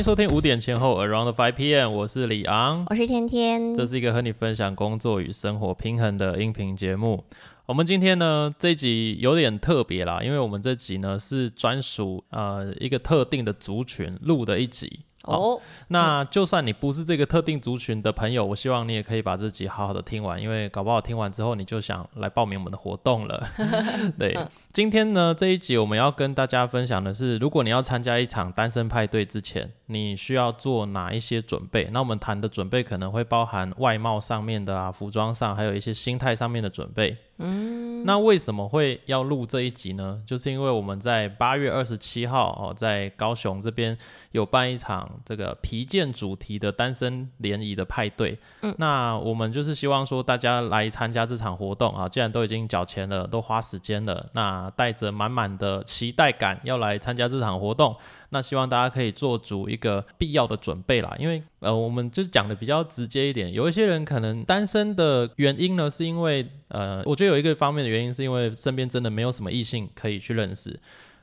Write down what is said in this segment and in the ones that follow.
迎收听五点前后 Around Five PM，我是李昂，我是天天。这是一个和你分享工作与生活平衡的音频节目。我们今天呢这一集有点特别啦，因为我们这集呢是专属呃一个特定的族群录的一集。哦，那就算你不是这个特定族群的朋友，我希望你也可以把这集好好的听完，因为搞不好听完之后你就想来报名我们的活动了。对，今天呢这一集我们要跟大家分享的是，如果你要参加一场单身派对之前，你需要做哪一些准备？那我们谈的准备可能会包含外貌上面的啊，服装上，还有一些心态上面的准备。嗯，那为什么会要录这一集呢？就是因为我们在八月二十七号哦，在高雄这边有办一场这个皮件主题的单身联谊的派对。嗯，那我们就是希望说大家来参加这场活动啊，既然都已经缴钱了，都花时间了，那带着满满的期待感要来参加这场活动。那希望大家可以做足一个必要的准备啦，因为呃，我们就是讲的比较直接一点，有一些人可能单身的原因呢，是因为呃，我觉得有一个方面的原因是因为身边真的没有什么异性可以去认识，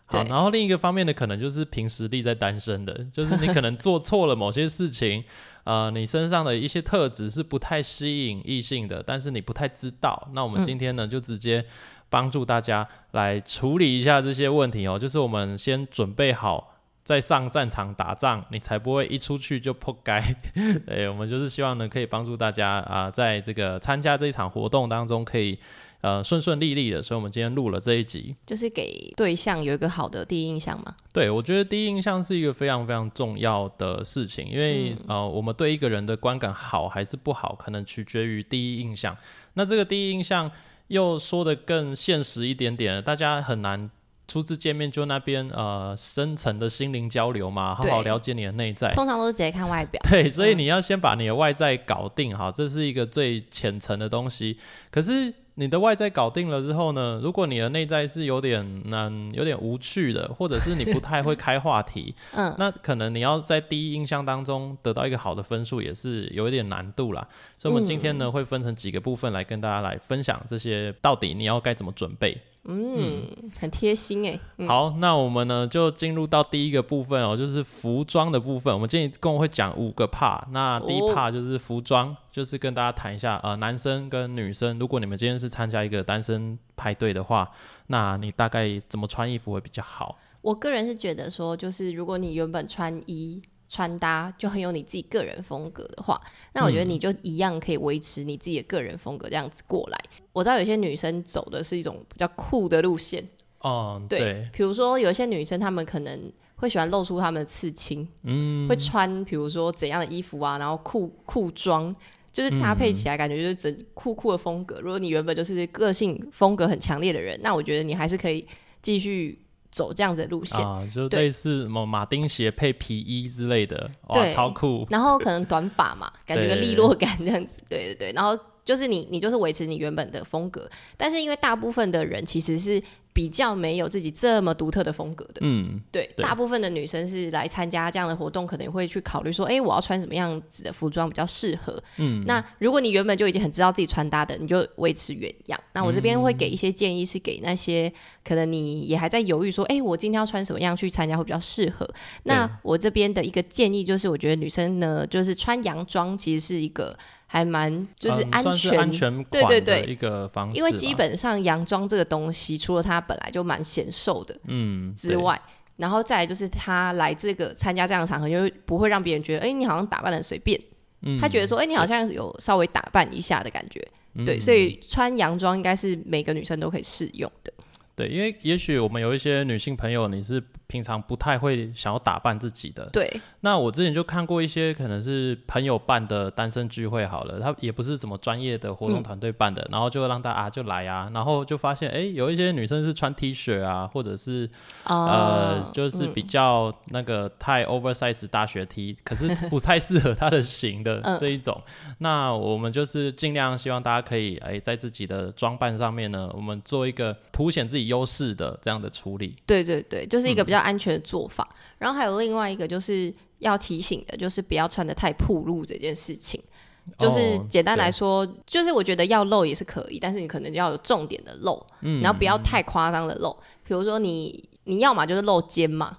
好，然后另一个方面的可能就是凭实力在单身的，就是你可能做错了某些事情，呃，你身上的一些特质是不太吸引异性的，但是你不太知道，那我们今天呢就直接帮助大家来处理一下这些问题哦，就是我们先准备好。在上战场打仗，你才不会一出去就扑街。对，我们就是希望呢，可以帮助大家啊，在这个参加这一场活动当中，可以呃顺顺利利的。所以，我们今天录了这一集，就是给对象有一个好的第一印象嘛。对，我觉得第一印象是一个非常非常重要的事情，因为呃，我们对一个人的观感好还是不好，可能取决于第一印象。那这个第一印象又说的更现实一点点，大家很难。初次见面就那边呃深层的心灵交流嘛，好好了解你的内在。通常都是直接看外表。对，所以你要先把你的外在搞定哈，这是一个最浅层的东西。可是你的外在搞定了之后呢，如果你的内在是有点嗯有点无趣的，或者是你不太会开话题，嗯，那可能你要在第一印象当中得到一个好的分数也是有一点难度啦。所以，我们今天呢会分成几个部分来跟大家来分享这些到底你要该怎么准备。嗯，很贴心哎。好，那我们呢就进入到第一个部分哦，就是服装的部分。我们今天一共会讲五个 part。那第一 part 就是服装，就是跟大家谈一下，呃，男生跟女生，如果你们今天是参加一个单身派对的话，那你大概怎么穿衣服会比较好？我个人是觉得说，就是如果你原本穿衣。穿搭就很有你自己个人风格的话，那我觉得你就一样可以维持你自己的个人风格这样子过来。我知道有些女生走的是一种比较酷的路线，哦，对，比如说有些女生她们可能会喜欢露出她们的刺青，嗯，会穿比如说怎样的衣服啊，然后裤裤装，就是搭配起来感觉就是整酷酷的风格。如果你原本就是个性风格很强烈的人，那我觉得你还是可以继续。走这样子的路线啊，就类似什么马丁鞋配皮衣之类的，哇，超酷。然后可能短发嘛，感觉个利落感这样子，对对对。然后就是你，你就是维持你原本的风格，但是因为大部分的人其实是。比较没有自己这么独特的风格的，嗯，对，大部分的女生是来参加这样的活动，可能会去考虑说，哎，我要穿什么样子的服装比较适合。嗯，那如果你原本就已经很知道自己穿搭的，你就维持原样。那我这边会给一些建议，是给那些可能你也还在犹豫说，哎，我今天要穿什么样去参加会比较适合。那我这边的一个建议就是，我觉得女生呢，就是穿洋装其实是一个。还蛮就是安全，安全对对对一个方式，因为基本上洋装这个东西，除了它本来就蛮显瘦的，嗯之外，然后再来就是他来这个参加这样的场合，就不会让别人觉得，哎，你好像打扮的随便，嗯，他觉得说，哎，你好像有稍微打扮一下的感觉，对，所以穿洋装应该是每个女生都可以适用的。对，因为也许我们有一些女性朋友，你是平常不太会想要打扮自己的。对。那我之前就看过一些可能是朋友办的单身聚会，好了，他也不是什么专业的活动团队办的，然后就让大家就来啊，然后就发现，哎，有一些女生是穿 T 恤啊，或者是呃，就是比较那个太 oversize 大学 T，可是不太适合她的型的 这一种。那我们就是尽量希望大家可以，哎，在自己的装扮上面呢，我们做一个凸显自己。优势的这样的处理，对对对，就是一个比较安全的做法。然后还有另外一个就是要提醒的，就是不要穿的太暴露这件事情。就是简单来说，就是我觉得要露也是可以，但是你可能要有重点的露，然后不要太夸张的露。比如说你你要嘛就是露肩嘛，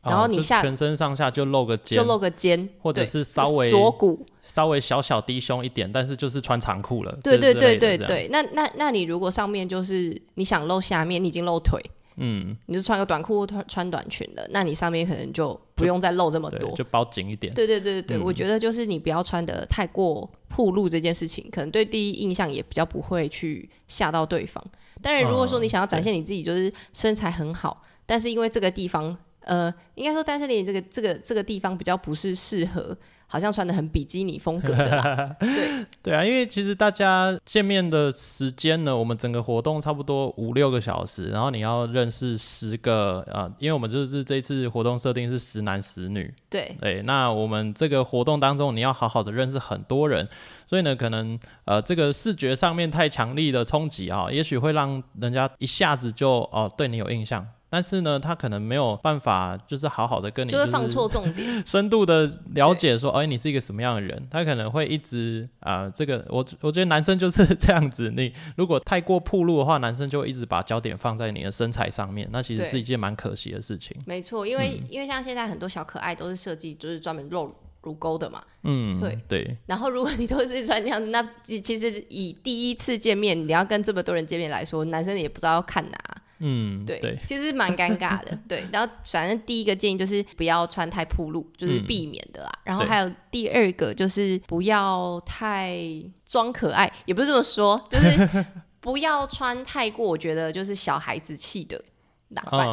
然后你下全身上下就露个肩，就露个肩，或者是稍微锁骨，稍微小小低胸一点，但是就是穿长裤了。对对对对对。那那那你如果上面就是你想露下面，你已经露腿。嗯，你就穿个短裤穿穿短裙的，那你上面可能就不用再露这么多，就包紧一点。对对对对对，我觉得就是你不要穿的太过暴露这件事情，可能对第一印象也比较不会去吓到对方。当然，如果说你想要展现你自己，就是身材很好，但是因为这个地方，呃，应该说但是你这个这个这个地方比较不是适合。好像穿的很比基尼风格的啦，对。对啊，因为其实大家见面的时间呢，我们整个活动差不多五六个小时，然后你要认识十个呃，因为我们就是这次活动设定是十男十女，对。对，那我们这个活动当中你要好好的认识很多人，所以呢，可能呃这个视觉上面太强力的冲击啊，也许会让人家一下子就哦对你有印象。但是呢，他可能没有办法，就是好好的跟你，就是放错重点，深度的了解说，哎，你是一个什么样的人？他可能会一直啊，这个我我觉得男生就是这样子，你如果太过铺路的话，男生就会一直把焦点放在你的身材上面，那其实是一件蛮可惜的事情。没错，因为因为像现在很多小可爱都是设计就是专门露乳沟的嘛，嗯，对对。然后如果你都是穿这样子，那其实以第一次见面你要跟这么多人见面来说，男生也不知道要看哪。嗯，对，其实蛮尴尬的，对。然后反正第一个建议就是不要穿太暴露，就是避免的啦。然后还有第二个就是不要太装可爱，也不是这么说，就是 不要穿太过，我觉得就是小孩子气的打扮。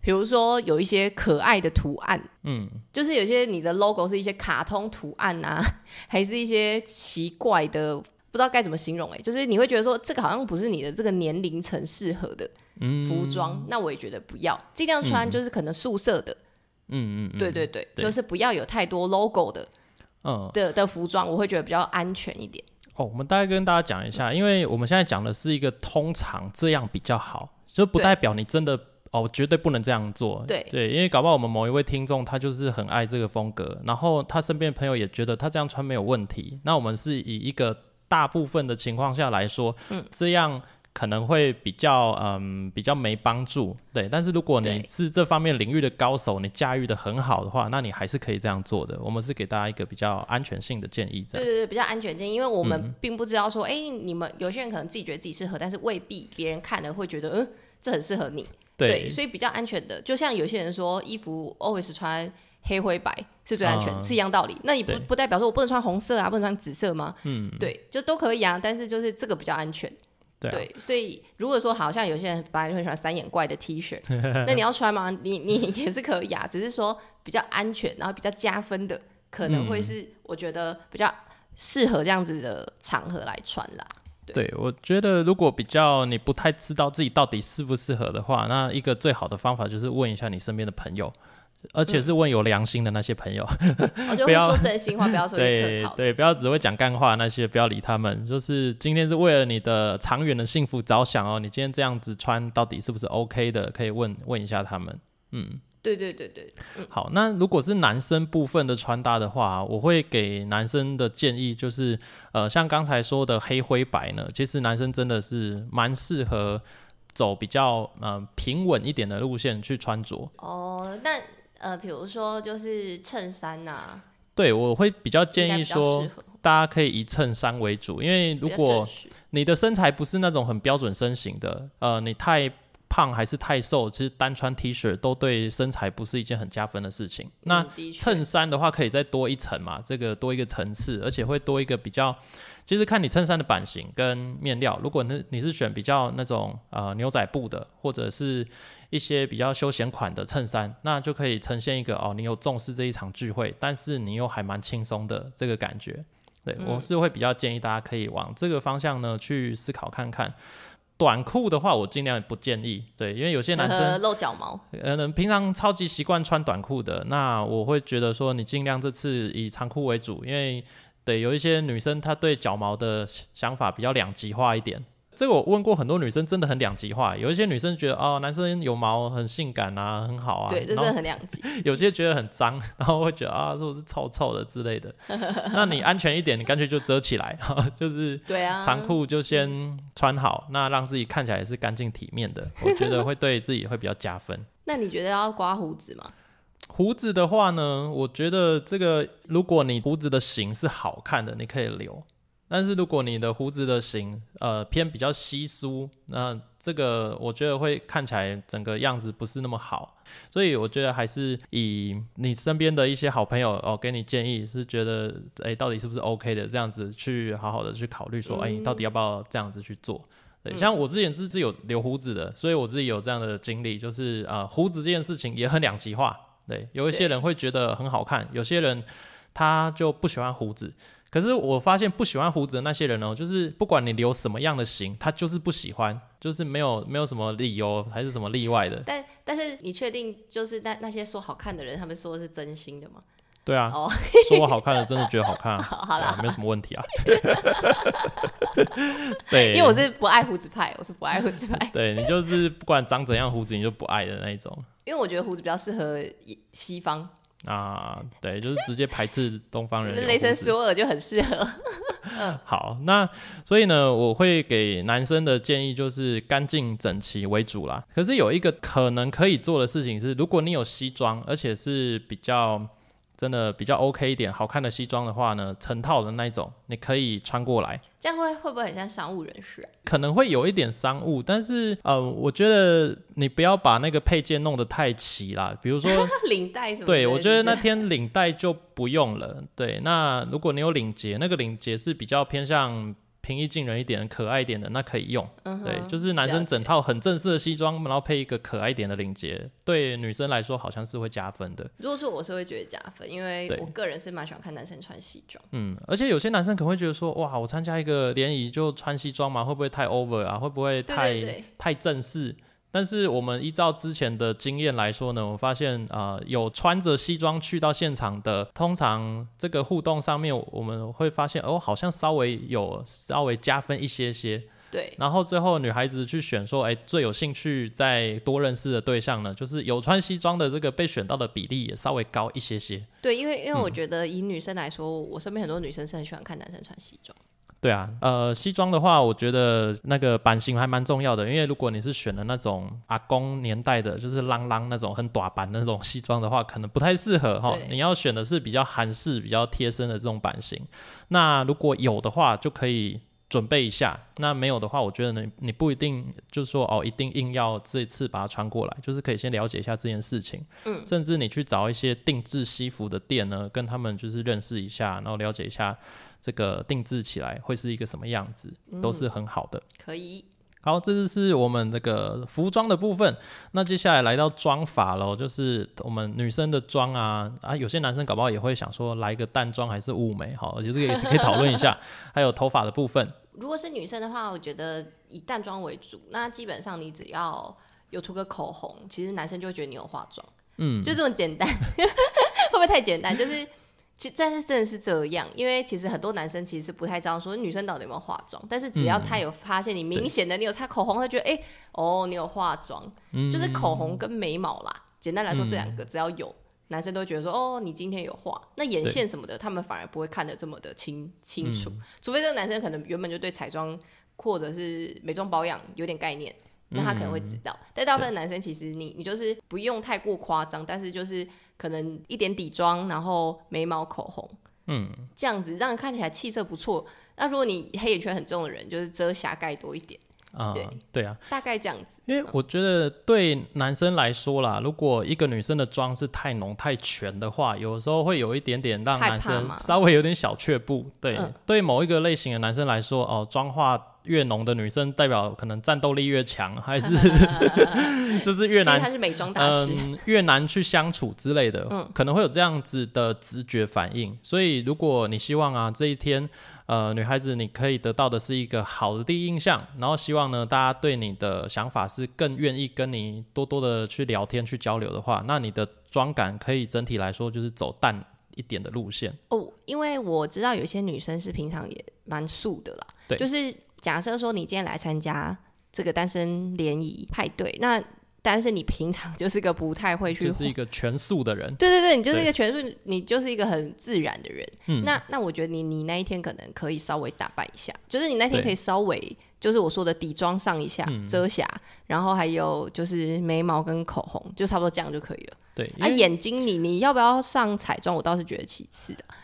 比如说有一些可爱的图案，嗯，就是有些你的 logo 是一些卡通图案啊，还是一些奇怪的，不知道该怎么形容哎，就是你会觉得说这个好像不是你的这个年龄层适合的。服装，那我也觉得不要，尽量穿就是可能素色的，嗯嗯，对对对，就是不要有太多 logo 的，嗯。的的服装，我会觉得比较安全一点。哦，我们大概跟大家讲一下，因为我们现在讲的是一个通常这样比较好，就不代表你真的哦绝对不能这样做。对。对，因为搞不好我们某一位听众他就是很爱这个风格，然后他身边朋友也觉得他这样穿没有问题，那我们是以一个大部分的情况下来说，嗯，这样。可能会比较嗯比较没帮助，对。但是如果你是这方面领域的高手，你驾驭的很好的话，那你还是可以这样做的。我们是给大家一个比较安全性的建议，对对对，比较安全建议，因为我们并不知道说，哎，你们有些人可能自己觉得自己适合，但是未必别人看了会觉得，嗯，这很适合你。对，所以比较安全的，就像有些人说，衣服 always 穿黑灰白是最安全，是一样道理。那你不不代表说我不能穿红色啊，不能穿紫色吗？嗯，对，就都可以啊，但是就是这个比较安全。对，所以如果说好像有些人本来就很喜欢三眼怪的 T 恤，那你要穿吗？你你也是可以啊，只是说比较安全，然后比较加分的，可能会是我觉得比较适合这样子的场合来穿啦。对，我觉得如果比较你不太知道自己到底适不适合的话，那一个最好的方法就是问一下你身边的朋友。而且是问有良心的那些朋友，不要说真心话，不要说对对，不要只会讲干话那些，不要理他们。就是今天是为了你的长远的幸福着想哦，你今天这样子穿到底是不是 OK 的？可以问问一下他们。嗯，对对对对。好，那如果是男生部分的穿搭的话，我会给男生的建议就是，呃，像刚才说的黑灰白呢，其实男生真的是蛮适合走比较呃平稳一点的路线去穿着。哦，那。呃，比如说就是衬衫呐，对我会比较建议说，大家可以以衬衫为主，因为如果你的身材不是那种很标准身形的，呃，你太胖还是太瘦，其实单穿 T 恤都对身材不是一件很加分的事情。那衬衫的话，可以再多一层嘛，这个多一个层次，而且会多一个比较。其实看你衬衫的版型跟面料，如果你你是选比较那种呃牛仔布的，或者是一些比较休闲款的衬衫，那就可以呈现一个哦，你有重视这一场聚会，但是你又还蛮轻松的这个感觉。对我是会比较建议大家可以往这个方向呢去思考看看。短裤的话，我尽量不建议，对，因为有些男生露脚毛，呃，平常超级习惯穿短裤的，那我会觉得说你尽量这次以长裤为主，因为。对，有一些女生她对脚毛的想法比较两极化一点。这个我问过很多女生，真的很两极化。有一些女生觉得哦，男生有毛很性感啊，很好啊。对，这是很两极。有些觉得很脏，然后会觉得啊，是不是臭臭的之类的。那你安全一点，你干脆就遮起来，就是对啊，长裤就先穿好，那让自己看起来也是干净体面的。我觉得会对自己会比较加分。那你觉得要刮胡子吗？胡子的话呢，我觉得这个如果你胡子的型是好看的，你可以留。但是如果你的胡子的型呃偏比较稀疏，那这个我觉得会看起来整个样子不是那么好。所以我觉得还是以你身边的一些好朋友哦给你建议，是觉得哎到底是不是 OK 的这样子去好好的去考虑说哎到底要不要这样子去做。对，像我之前是是有留胡子的，所以我自己有这样的经历，就是呃胡子这件事情也很两极化。对，有一些人会觉得很好看，有些人他就不喜欢胡子。可是我发现不喜欢胡子的那些人哦，就是不管你留什么样的型，他就是不喜欢，就是没有没有什么理由还是什么例外的。但但是你确定就是那那些说好看的人，他们说的是真心的吗？对啊，说我好看的真的觉得好看啊，好了，没有什么问题啊。对，因为我是不爱胡子派，我是不爱胡子派。对你就是不管长怎样胡子，你就不爱的那一种。因为我觉得胡子比较适合西方。啊，对，就是直接排斥东方人。雷神索尔就很适合。好，那所以呢，我会给男生的建议就是干净整齐为主啦。可是有一个可能可以做的事情是，如果你有西装，而且是比较。真的比较 OK 一点，好看的西装的话呢，成套的那一种，你可以穿过来。这样会会不会很像商务人士？可能会有一点商务，但是呃，我觉得你不要把那个配件弄得太齐啦。比如说 领带什么？对，我觉得那天领带就不用了。对，那如果你有领结，那个领结是比较偏向。平易近人一点、可爱一点的，那可以用。对，就是男生整套很正式的西装，然后配一个可爱一点的领结，对女生来说好像是会加分的。如果说我是会觉得加分，因为我个人是蛮喜欢看男生穿西装。嗯，而且有些男生可能会觉得说，哇，我参加一个联谊就穿西装嘛，会不会太 over 啊？会不会太太正式？但是我们依照之前的经验来说呢，我发现啊，有穿着西装去到现场的，通常这个互动上面，我们会发现哦，好像稍微有稍微加分一些些。对。然后最后女孩子去选说，哎，最有兴趣再多认识的对象呢，就是有穿西装的这个被选到的比例也稍微高一些些。对，因为因为我觉得以女生来说，我身边很多女生是很喜欢看男生穿西装。对啊，呃，西装的话，我觉得那个版型还蛮重要的，因为如果你是选的那种阿公年代的，就是啷啷那种很短版的那种西装的话，可能不太适合哈。你要选的是比较韩式、比较贴身的这种版型。那如果有的话，就可以准备一下；那没有的话，我觉得你你不一定就是说哦，一定硬要这次把它穿过来，就是可以先了解一下这件事情。嗯，甚至你去找一些定制西服的店呢，跟他们就是认识一下，然后了解一下。这个定制起来会是一个什么样子，都是很好的。可以。好，这就是我们这个服装的部分。那接下来来到妆法喽，就是我们女生的妆啊啊，有些男生搞不好也会想说来一个淡妆还是雾眉，好，而且这个也可以讨论一下。还有头发的部分，如果是女生的话，我觉得以淡妆为主。那基本上你只要有涂个口红，其实男生就会觉得你有化妆。嗯，就这么简单，会不会太简单？就是。其但是真的是这样，因为其实很多男生其实是不太知道说女生到底有没有化妆，但是只要他有发现你明显的你有擦口红，他觉得哎哦你有化妆，就是口红跟眉毛啦。简单来说这两个只要有，男生都觉得说哦你今天有画，那眼线什么的他们反而不会看得这么的清清楚，除非这个男生可能原本就对彩妆或者是美妆保养有点概念。那他可能会知道，但大部分男生其实你你就是不用太过夸张，但是就是可能一点底妆，然后眉毛、口红，嗯，这样子让人看起来气色不错。那如果你黑眼圈很重的人，就是遮瑕盖多一点。啊，对对啊，大概这样子。因为我觉得对男生来说啦，如果一个女生的妆是太浓太全的话，有时候会有一点点让男生稍微有点小却步。对，对某一个类型的男生来说，哦，妆化越浓的女生，代表可能战斗力越强，还是 就是越难，她是美妆大师，越难去相处之类的，嗯，可能会有这样子的直觉反应。所以，如果你希望啊，这一天。呃，女孩子，你可以得到的是一个好的第一印象，然后希望呢，大家对你的想法是更愿意跟你多多的去聊天、去交流的话，那你的妆感可以整体来说就是走淡一点的路线哦。因为我知道有些女生是平常也蛮素的啦，对，就是假设说你今天来参加这个单身联谊派对，那但是你平常就是个不太会去，就是一个全素的人。对对对，你就是一个全素，你就是一个很自然的人。嗯，那那我觉得你你那一天可能可以稍微打扮一下，就是你那天可以稍微就是我说的底妆上一下遮瑕，然后还有就是眉毛跟口红，就差不多这样就可以了。对，啊，眼睛你你要不要上彩妆？我倒是觉得其次的。对。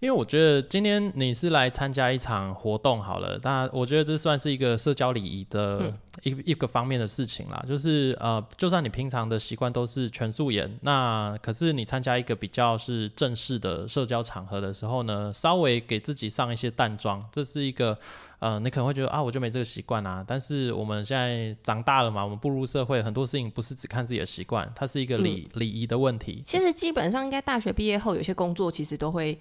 因为我觉得今天你是来参加一场活动好了，当然我觉得这算是一个社交礼仪的一一个方面的事情啦。就是呃，就算你平常的习惯都是全素颜，那可是你参加一个比较是正式的社交场合的时候呢，稍微给自己上一些淡妆，这是一个呃，你可能会觉得啊，我就没这个习惯啊。但是我们现在长大了嘛，我们步入社会，很多事情不是只看自己的习惯，它是一个礼礼仪的问题。其实基本上应该大学毕业后，有些工作其实都会。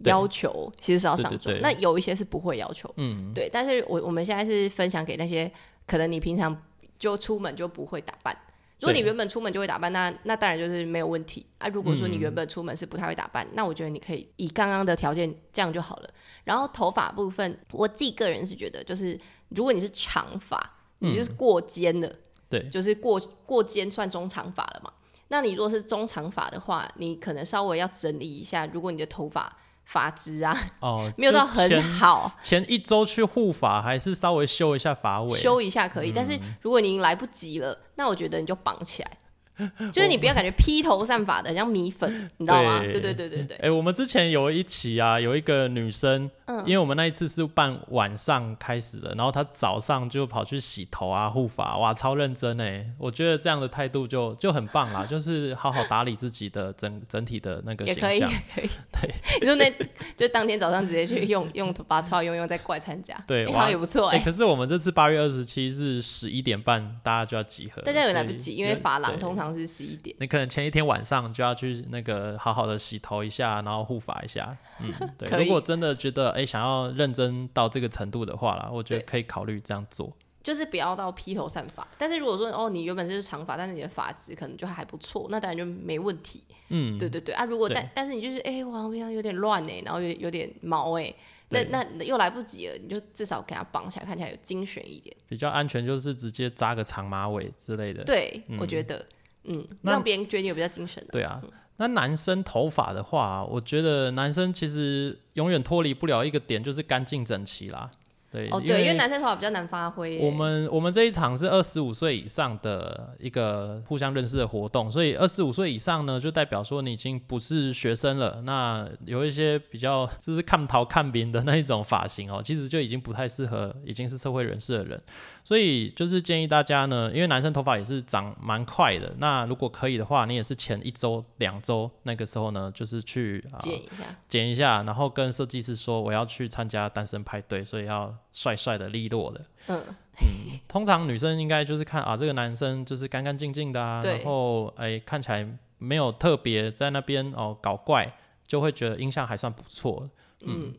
要求其实是要上妆，那有一些是不会要求，嗯，对。但是我我们现在是分享给那些可能你平常就出门就不会打扮，如果你原本出门就会打扮，那那当然就是没有问题啊。如果说你原本出门是不太会打扮，那我觉得你可以以刚刚的条件这样就好了。然后头发部分，我自己个人是觉得，就是如果你是长发，你就是过肩的，对，就是过过肩算中长发了嘛。那你如果是中长发的话，你可能稍微要整理一下，如果你的头发。发质啊，哦，没有到很好。前一周去护发，还是稍微修一下发尾，修一下可以。但是如果你来不及了，那我觉得你就绑起来。就是你不要感觉披头散发的像米粉，你知道吗？对对对对对。哎，我们之前有一期啊，有一个女生，嗯，因为我们那一次是办晚上开始的，然后她早上就跑去洗头啊、护发，哇，超认真哎！我觉得这样的态度就就很棒啦，就是好好打理自己的整整体的那个形象。可以，可以。对，你说那就当天早上直接去用用把头发用用再过来参加，对，好像也不错哎。可是我们这次八月二十七日十一点半，大家就要集合，大家有来不及，因为发廊通常。是十一点，你可能前一天晚上就要去那个好好的洗头一下，然后护发一下。嗯，对。如果真的觉得哎想要认真到这个程度的话啦，我觉得可以考虑这样做。就是不要到披头散发，但是如果说哦你原本就是长发，但是你的发质可能就还不错，那当然就没问题。嗯，对对对啊。如果但但是你就是哎我好像有点乱哎，然后有有点毛哎。那那又来不及了，你就至少给它绑起来，看起来有精选一点，比较安全。就是直接扎个长马尾之类的。对，我觉得。嗯，让别人觉得你有比较精神的。对啊，那男生头发的话，我觉得男生其实永远脱离不了一个点，就是干净整齐啦。对，哦对，因为男生头发比较难发挥。我们我们这一场是二十五岁以上的一个互相认识的活动，所以二十五岁以上呢，就代表说你已经不是学生了。那有一些比较就是看头看扁的那一种发型哦，其实就已经不太适合已经是社会人士的人。所以就是建议大家呢，因为男生头发也是长蛮快的，那如果可以的话，你也是前一周、两周那个时候呢，就是去剪一下，剪一下，然后跟设计师说我要去参加单身派对，所以要帅帅的、利落的。嗯嗯，通常女生应该就是看啊，这个男生就是干干净净的啊，然后哎看起来没有特别在那边哦搞怪，就会觉得印象还算不错。嗯。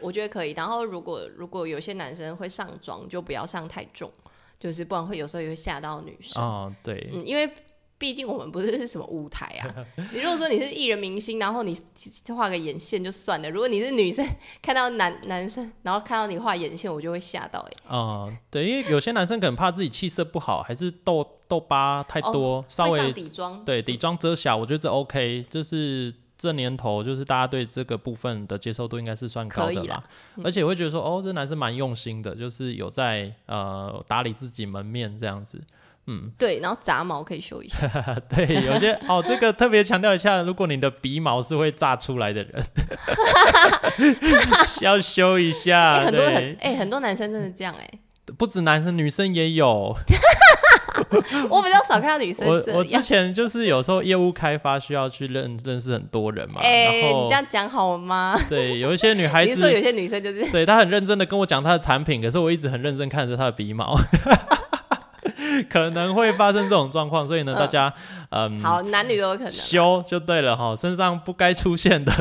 我觉得可以，然后如果如果有些男生会上妆，就不要上太重，就是不然会有时候也会吓到女生。哦，对，嗯，因为毕竟我们不是是什么舞台啊。你如果说你是艺人明星，然后你画个眼线就算了，如果你是女生，看到男 男生，然后看到你画眼线，我就会吓到哎。哦，对，因为有些男生可能怕自己气色不好，还是痘痘疤太多，稍微底妆，对，底妆遮瑕，我觉得这 OK，就是。这年头就是大家对这个部分的接受度应该是算高的啦，而且会觉得说哦，这男生蛮用心的，就是有在呃打理自己门面这样子，嗯，对，然后杂毛可以修一下，对，有些哦，这个特别强调一下，如果你的鼻毛是会炸出来的人，要修一下，很多很哎，很多男生真的这样哎，不止男生，女生也有。我比较少看到女生。我我之前就是有时候业务开发需要去认认识很多人嘛。哎，你这样讲好吗？对，有一些女孩 子，说有些女生就是，对她很认真的跟我讲她的产品，可是我一直很认真看着她的鼻毛，可能会发生这种状况，所以呢，大家嗯，好，男女都有可能修就对了哈，身上不该出现的。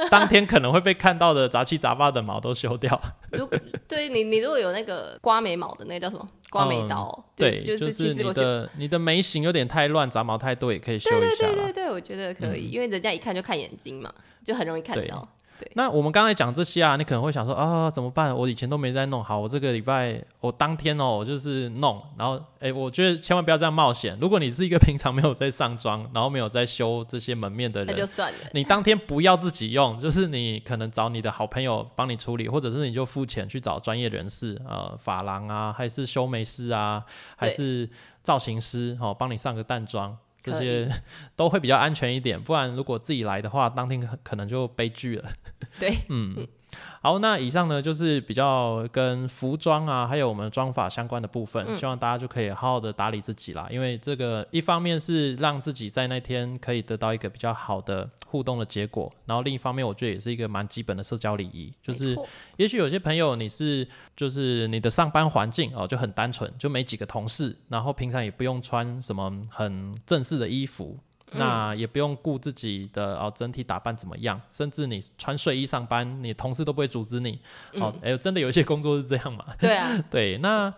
当天可能会被看到的杂七杂八的毛都修掉。如对你，你如果有那个刮眉毛的，那个叫什么？刮眉刀。对，就是其实你的你的眉形有点太乱，杂毛太多，也可以修一下。对对对对，我觉得可以，因为人家一看就看眼睛嘛，就很容易看到。那我们刚才讲这些啊，你可能会想说啊，怎么办？我以前都没在弄好，我这个礼拜我当天哦，我就是弄，然后哎，我觉得千万不要这样冒险。如果你是一个平常没有在上妆，然后没有在修这些门面的人，那就算了。你当天不要自己用，就是你可能找你的好朋友帮你处理，或者是你就付钱去找专业人士，呃，发廊啊，还是修眉师啊，还是造型师哦，帮你上个淡妆。这些都会比较安全一点，不然如果自己来的话，当天可能就悲剧了。对，嗯。好，那以上呢就是比较跟服装啊，还有我们妆法相关的部分，希望大家就可以好好的打理自己啦。因为这个一方面是让自己在那天可以得到一个比较好的互动的结果，然后另一方面我觉得也是一个蛮基本的社交礼仪，就是也许有些朋友你是就是你的上班环境哦就很单纯，就没几个同事，然后平常也不用穿什么很正式的衣服。那也不用顾自己的哦，整体打扮怎么样，甚至你穿睡衣上班，你同事都不会阻止你。哦，哎，真的有一些工作是这样嘛？对啊，对。那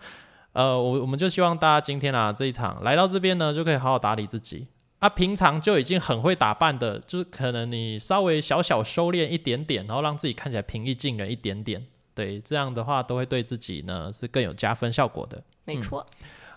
呃，我我们就希望大家今天啊这一场来到这边呢，就可以好好打理自己。啊，平常就已经很会打扮的，就是可能你稍微小小修炼一点点，然后让自己看起来平易近人一点点。对，这样的话都会对自己呢是更有加分效果的。没错。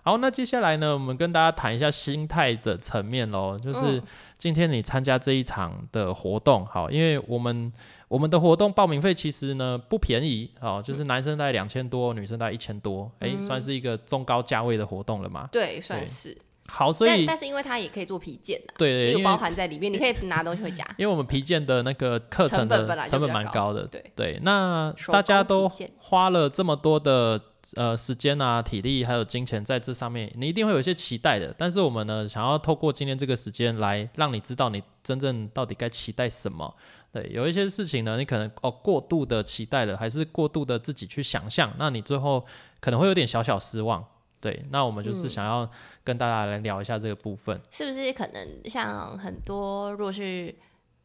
好，那接下来呢，我们跟大家谈一下心态的层面喽。就是今天你参加这一场的活动，好，因为我们我们的活动报名费其实呢不便宜，哦，就是男生大概两千多，女生大概一千多，哎，算是一个中高价位的活动了嘛？对，算是。好，所以但是因为它也可以做皮件的，对，有包含在里面，你可以拿东西回家。因为我们皮件的那个课程的成本蛮高的，对对。那大家都花了这么多的呃时间啊、体力还有金钱在这上面，你一定会有一些期待的。但是我们呢，想要透过今天这个时间来让你知道你真正到底该期待什么。对，有一些事情呢，你可能哦过度的期待了，还是过度的自己去想象，那你最后可能会有点小小失望。对，那我们就是想要跟大家来聊一下这个部分，是不是可能像很多，若是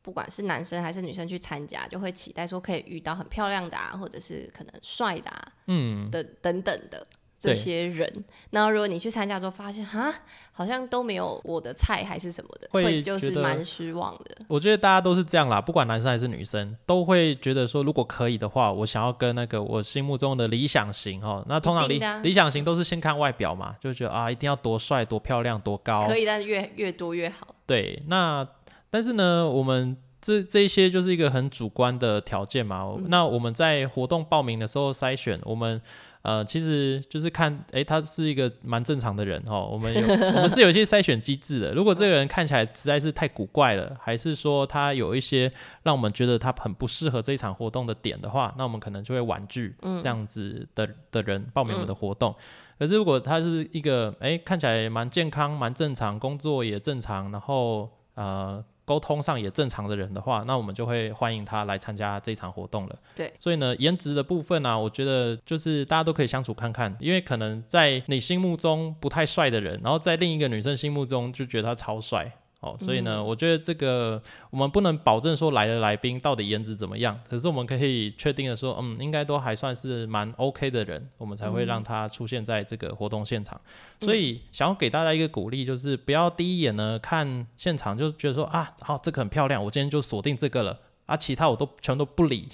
不管是男生还是女生去参加，就会期待说可以遇到很漂亮的啊，或者是可能帅的啊，嗯，等等等的。这些人，然后如果你去参加之后发现，哈，好像都没有我的菜，还是什么的，会就是蛮失望的。我觉得大家都是这样啦，不管男生还是女生，都会觉得说，如果可以的话，我想要跟那个我心目中的理想型哦，那通常理理想型都是先看外表嘛，就觉得啊，一定要多帅、多漂亮、多高，可以，但是越越多越好。对，那但是呢，我们这这一些就是一个很主观的条件嘛。那我们在活动报名的时候筛选，我们。呃，其实就是看，哎，他是一个蛮正常的人哦。我们有，我们是有一些筛选机制的。如果这个人看起来实在是太古怪了，还是说他有一些让我们觉得他很不适合这一场活动的点的话，那我们可能就会婉拒这样子的的人报名我们的活动。可是如果他是一个，哎，看起来蛮健康、蛮正常，工作也正常，然后呃。沟通上也正常的人的话，那我们就会欢迎他来参加这场活动了。对，所以呢，颜值的部分呢，我觉得就是大家都可以相处看看，因为可能在你心目中不太帅的人，然后在另一个女生心目中就觉得他超帅。哦，所以呢，我觉得这个我们不能保证说来的来宾到底颜值怎么样，可是我们可以确定的说，嗯，应该都还算是蛮 OK 的人，我们才会让他出现在这个活动现场。所以想要给大家一个鼓励，就是不要第一眼呢看现场就觉得说啊，好，这个很漂亮，我今天就锁定这个了，啊，其他我都全都不理。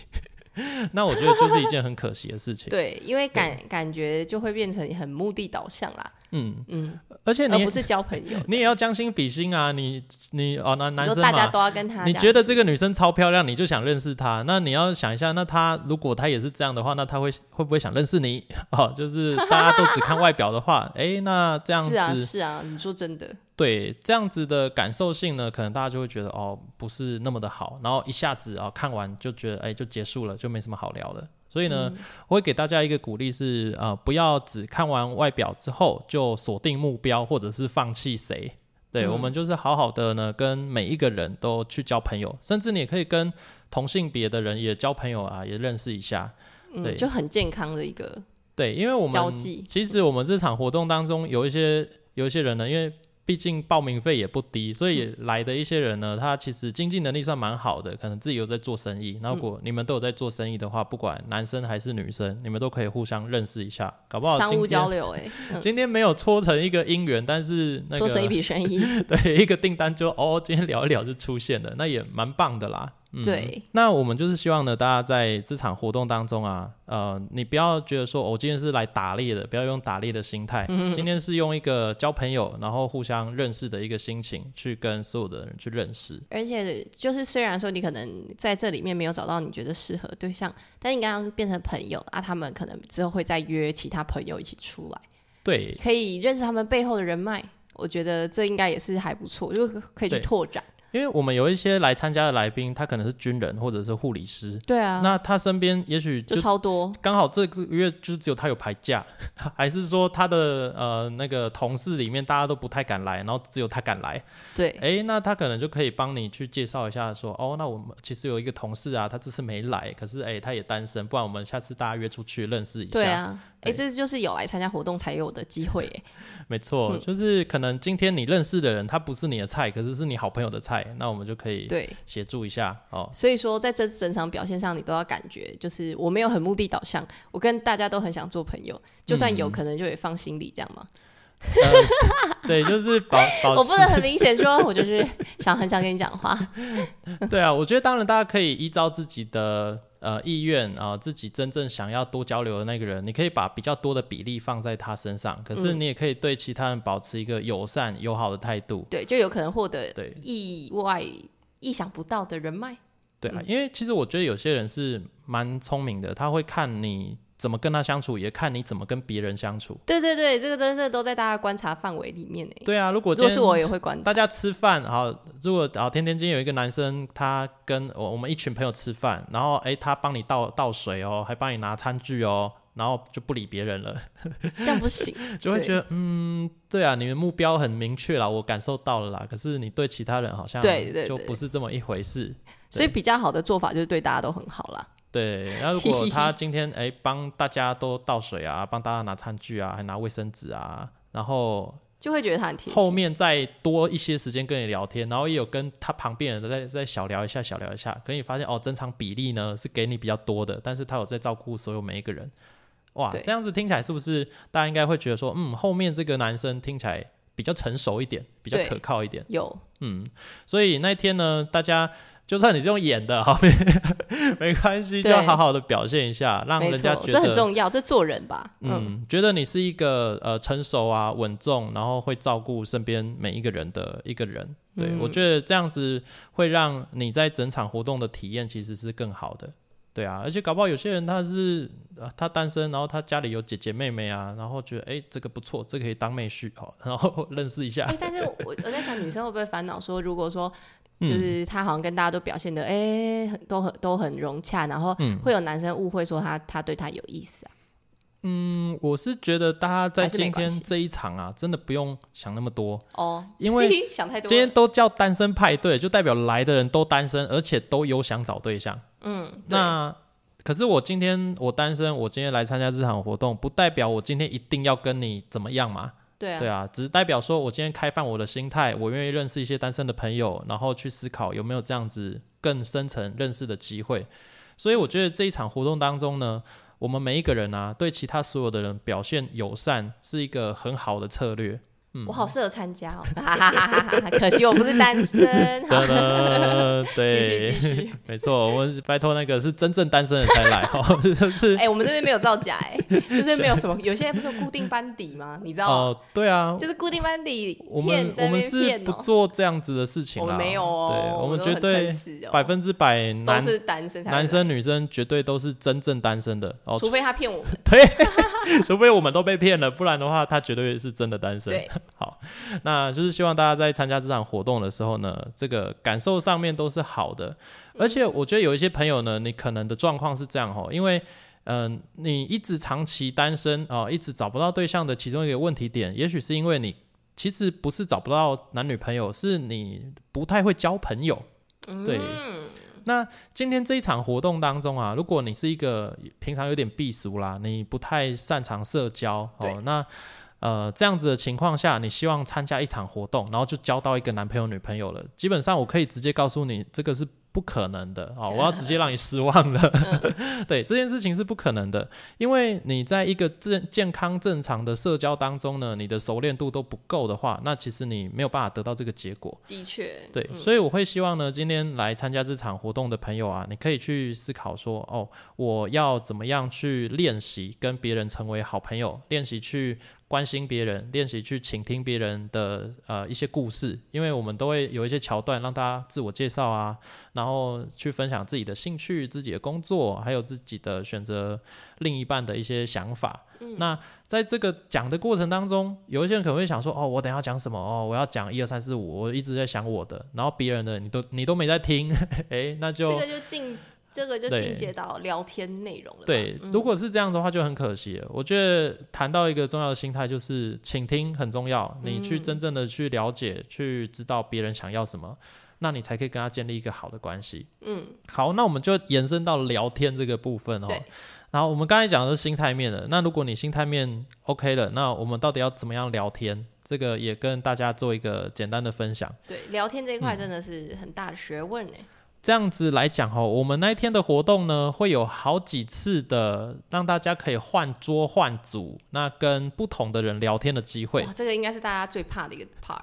那我觉得就是一件很可惜的事情。对，因为感感觉就会变成很目的导向啦。嗯嗯，而且你不是交朋友，你也要将心比心啊！你你哦，那男生大家都要跟他。你觉得这个女生超漂亮，你就想认识她？那你要想一下，那她如果她也是这样的话，那她会会不会想认识你？哦，就是大家都只看外表的话，哎，那这样子是啊是啊，你说真的。对这样子的感受性呢，可能大家就会觉得哦，不是那么的好，然后一下子啊看完就觉得哎就结束了，就没什么好聊了。所以呢，我会给大家一个鼓励是呃，不要只看完外表之后就锁定目标或者是放弃谁。对我们就是好好的呢，跟每一个人都去交朋友，甚至你也可以跟同性别的人也交朋友啊，也认识一下。对，就很健康的一个对，因为我们交际。其实我们这场活动当中有一些有一些人呢，因为。毕竟报名费也不低，所以来的一些人呢，他其实经济能力算蛮好的，可能自己有在做生意。如果你们都有在做生意的话，不管男生还是女生，你们都可以互相认识一下，搞不好商务交流哎。今天没有搓成一个姻缘，但是那个搓成一笔生意，对，一个订单就哦，今天聊一聊就出现了，那也蛮棒的啦。对，那我们就是希望呢，大家在这场活动当中啊，呃，你不要觉得说，我今天是来打猎的，不要用打猎的心态，今天是用一个交朋友，然后互相认识的一个心情，去跟所有的人去认识。而且，就是虽然说你可能在这里面没有找到你觉得适合对象，但你刚刚变成朋友啊，他们可能之后会再约其他朋友一起出来，对，可以认识他们背后的人脉。我觉得这应该也是还不错，就可以去拓展。因为我们有一些来参加的来宾，他可能是军人或者是护理师，对啊，那他身边也许就超多，刚好这个月就只有他有排假，还是说他的呃那个同事里面大家都不太敢来，然后只有他敢来，对，哎，那他可能就可以帮你去介绍一下，说哦，那我们其实有一个同事啊，他这次没来，可是哎他也单身，不然我们下次大家约出去认识一下，对啊。哎，这就是有来参加活动才有的机会哎。没错，就是可能今天你认识的人他不是你的菜，可是是你好朋友的菜，那我们就可以对。协助一下哦。所以说，在这整场表现上，你都要感觉就是我没有很目的导向，我跟大家都很想做朋友，就算有可能就也放心里这样吗？对，就是保保。我不能很明显说，我就是想很想跟你讲话。对啊，我觉得当然大家可以依照自己的。呃，意愿啊，自己真正想要多交流的那个人，你可以把比较多的比例放在他身上。可是你也可以对其他人保持一个友善、友好的态度。对，就有可能获得对意外、意想不到的人脉。对啊，因为其实我觉得有些人是蛮聪明的，他会看你。怎么跟他相处，也看你怎么跟别人相处。对对对，这个真的都在大家观察范围里面呢。对啊，如果如果是我也会观察。大家吃饭，好，如果啊，天天今天有一个男生，他跟我我们一群朋友吃饭，然后哎，他帮你倒倒水哦，还帮你拿餐具哦，然后就不理别人了，这样不行。就会觉得嗯，对啊，你的目标很明确了，我感受到了啦。可是你对其他人好像对对就不是这么一回事。所以比较好的做法就是对大家都很好啦。对，那如果 他今天哎帮大家都倒水啊，帮大家拿餐具啊，还拿卫生纸啊，然后就会觉得他很贴心。后面再多一些时间跟你聊天，然后也有跟他旁边人在在小聊一下，小聊一下，可以发现哦，整场比例呢是给你比较多的，但是他有在照顾所有每一个人。哇，这样子听起来是不是大家应该会觉得说，嗯，后面这个男生听起来比较成熟一点，比较可靠一点？有，嗯，所以那一天呢，大家。就算你是用演的，好没没关系，就要好好的表现一下，让人家觉得这很重要，这做人吧。嗯，觉得你是一个呃成熟啊、稳重，然后会照顾身边每一个人的一个人。对我觉得这样子会让你在整场活动的体验其实是更好的。对啊，而且搞不好有些人他是他单身，然后他家里有姐姐妹妹啊，然后觉得哎这个不错，这可以当妹婿哦，然后 认识一下。哎，但是我我在想，女生会不会烦恼说，如果说。就是他好像跟大家都表现的哎，都很都很融洽，然后会有男生误会说他他对他有意思啊。嗯，我是觉得大家在今天这一场啊，真的不用想那么多哦，因为 想太多。今天都叫单身派对，就代表来的人都单身，而且都有想找对象。嗯，那可是我今天我单身，我今天来参加这场活动，不代表我今天一定要跟你怎么样嘛。对啊，对啊，只是代表说我今天开放我的心态，我愿意认识一些单身的朋友，然后去思考有没有这样子更深层认识的机会。所以我觉得这一场活动当中呢，我们每一个人啊，对其他所有的人表现友善，是一个很好的策略。我好适合参加哦，可惜我不是单身。对，继续继续，没错，我们拜托那个是真正单身的才来哦，就是。哎，我们这边没有造假哎，就是没有什么，有些不是固定班底吗？你知道哦，对啊，就是固定班底，我们我们是不做这样子的事情，我们没有哦，对，我们绝对百分之百都是单身，男生女生绝对都是真正单身的，哦，除非他骗我们，对，除非我们都被骗了，不然的话他绝对是真的单身。对，好。那就是希望大家在参加这场活动的时候呢，这个感受上面都是好的。而且我觉得有一些朋友呢，你可能的状况是这样哦，因为嗯，你一直长期单身哦，一直找不到对象的其中一个问题点，也许是因为你其实不是找不到男女朋友，是你不太会交朋友。对。那今天这一场活动当中啊，如果你是一个平常有点避俗啦，你不太擅长社交哦，那。呃，这样子的情况下，你希望参加一场活动，然后就交到一个男朋友、女朋友了。基本上，我可以直接告诉你，这个是不可能的啊！我要直接让你失望了。对，这件事情是不可能的，因为你在一个正健康正常的社交当中呢，你的熟练度都不够的话，那其实你没有办法得到这个结果。的确，对，所以我会希望呢，今天来参加这场活动的朋友啊，你可以去思考说，哦，我要怎么样去练习跟别人成为好朋友，练习去。关心别人，练习去倾听别人的呃一些故事，因为我们都会有一些桥段让大家自我介绍啊，然后去分享自己的兴趣、自己的工作，还有自己的选择另一半的一些想法。那在这个讲的过程当中，有一些人可能会想说：“哦，我等下讲什么？哦，我要讲一二三四五，我一直在想我的，然后别人的你都你都没在听，哎，那就这个就进。”这个就进阶到聊天内容了。对，如果是这样的话，就很可惜了。我觉得谈到一个重要的心态，就是倾听很重要。你去真正的去了解，去知道别人想要什么，那你才可以跟他建立一个好的关系。嗯，好，那我们就延伸到聊天这个部分哦。然后我们刚才讲的是心态面的，那如果你心态面 OK 了，那我们到底要怎么样聊天？这个也跟大家做一个简单的分享。对，聊天这一块真的是很大的学问呢。这样子来讲哦，我们那一天的活动呢，会有好几次的让大家可以换桌换组，那跟不同的人聊天的机会。这个应该是大家最怕的一个 part，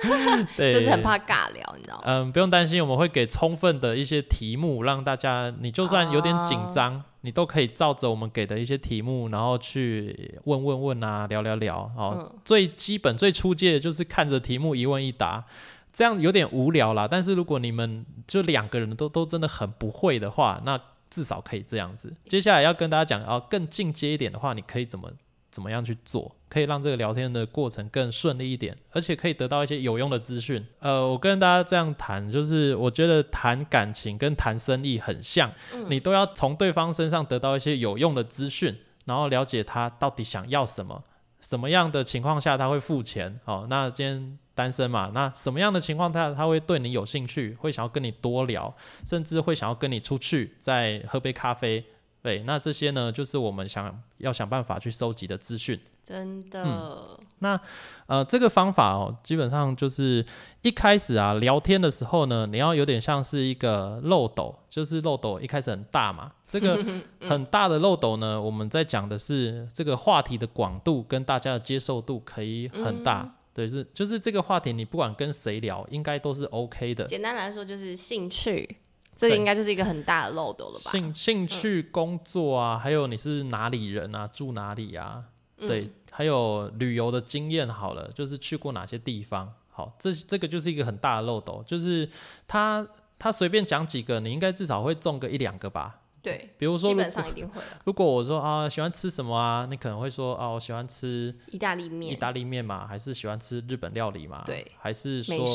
对，就是很怕尬聊，你知道吗？嗯，不用担心，我们会给充分的一些题目，让大家你就算有点紧张，你都可以照着我们给的一些题目，然后去问问问啊，聊聊聊。哦，最基本最初阶就是看着题目一问一答。这样有点无聊啦，但是如果你们就两个人都都真的很不会的话，那至少可以这样子。接下来要跟大家讲，哦，更进阶一点的话，你可以怎么怎么样去做，可以让这个聊天的过程更顺利一点，而且可以得到一些有用的资讯。呃，我跟大家这样谈，就是我觉得谈感情跟谈生意很像，你都要从对方身上得到一些有用的资讯，然后了解他到底想要什么，什么样的情况下他会付钱。哦，那今天。单身嘛，那什么样的情况他他会对你有兴趣，会想要跟你多聊，甚至会想要跟你出去再喝杯咖啡，对，那这些呢，就是我们想要想办法去收集的资讯。真的。那呃，这个方法哦，基本上就是一开始啊聊天的时候呢，你要有点像是一个漏斗，就是漏斗一开始很大嘛，这个很大的漏斗呢，我们在讲的是这个话题的广度跟大家的接受度可以很大。对，是就是这个话题，你不管跟谁聊，应该都是 OK 的。简单来说，就是兴趣，这个应该就是一个很大的漏斗了吧？兴兴趣、工作啊，还有你是哪里人啊，住哪里啊？对，还有旅游的经验，好了，就是去过哪些地方？好，这这个就是一个很大的漏斗，就是他他随便讲几个，你应该至少会中个一两个吧？对，比如说，基本上一定会 如果我说啊，喜欢吃什么啊？你可能会说啊，我喜欢吃意大利面，意大利面嘛，还是喜欢吃日本料理嘛？对，还是说